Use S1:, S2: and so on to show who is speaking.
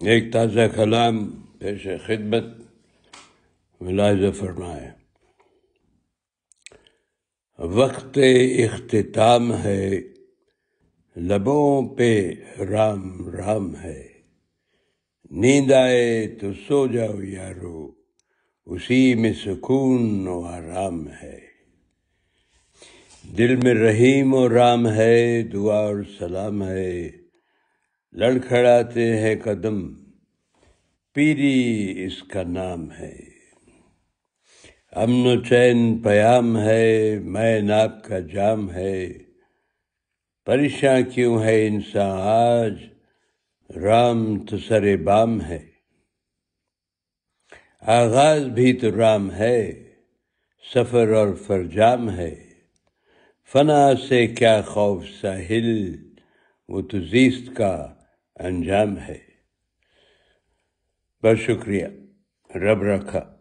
S1: ایک تازہ کلام پیش خدمت ملاحظہ فرمائے۔ وقت اختتام ہے، لبوں پہ رام رام ہے۔ نیند آئے تو سو جاؤ یارو، اسی میں سکون و آرام ہے۔ دل میں رحیم و رام ہے، دعا اور سلام ہے۔ لڑکھڑاتے ہیں قدم، پیری اس کا نام ہے۔ امن و چین پیام ہے، میں ناک کا جام ہے۔ پریشاں کیوں ہے انسان آج؟ رام تو سر بام ہے۔ آغاز بھی تو رام ہے، سفر اور فرجام ہے۔ فنا سے کیا خوف ساحل، وہ تو زیست کا انجام ہے۔ بس شکریہ۔ رب رکھا۔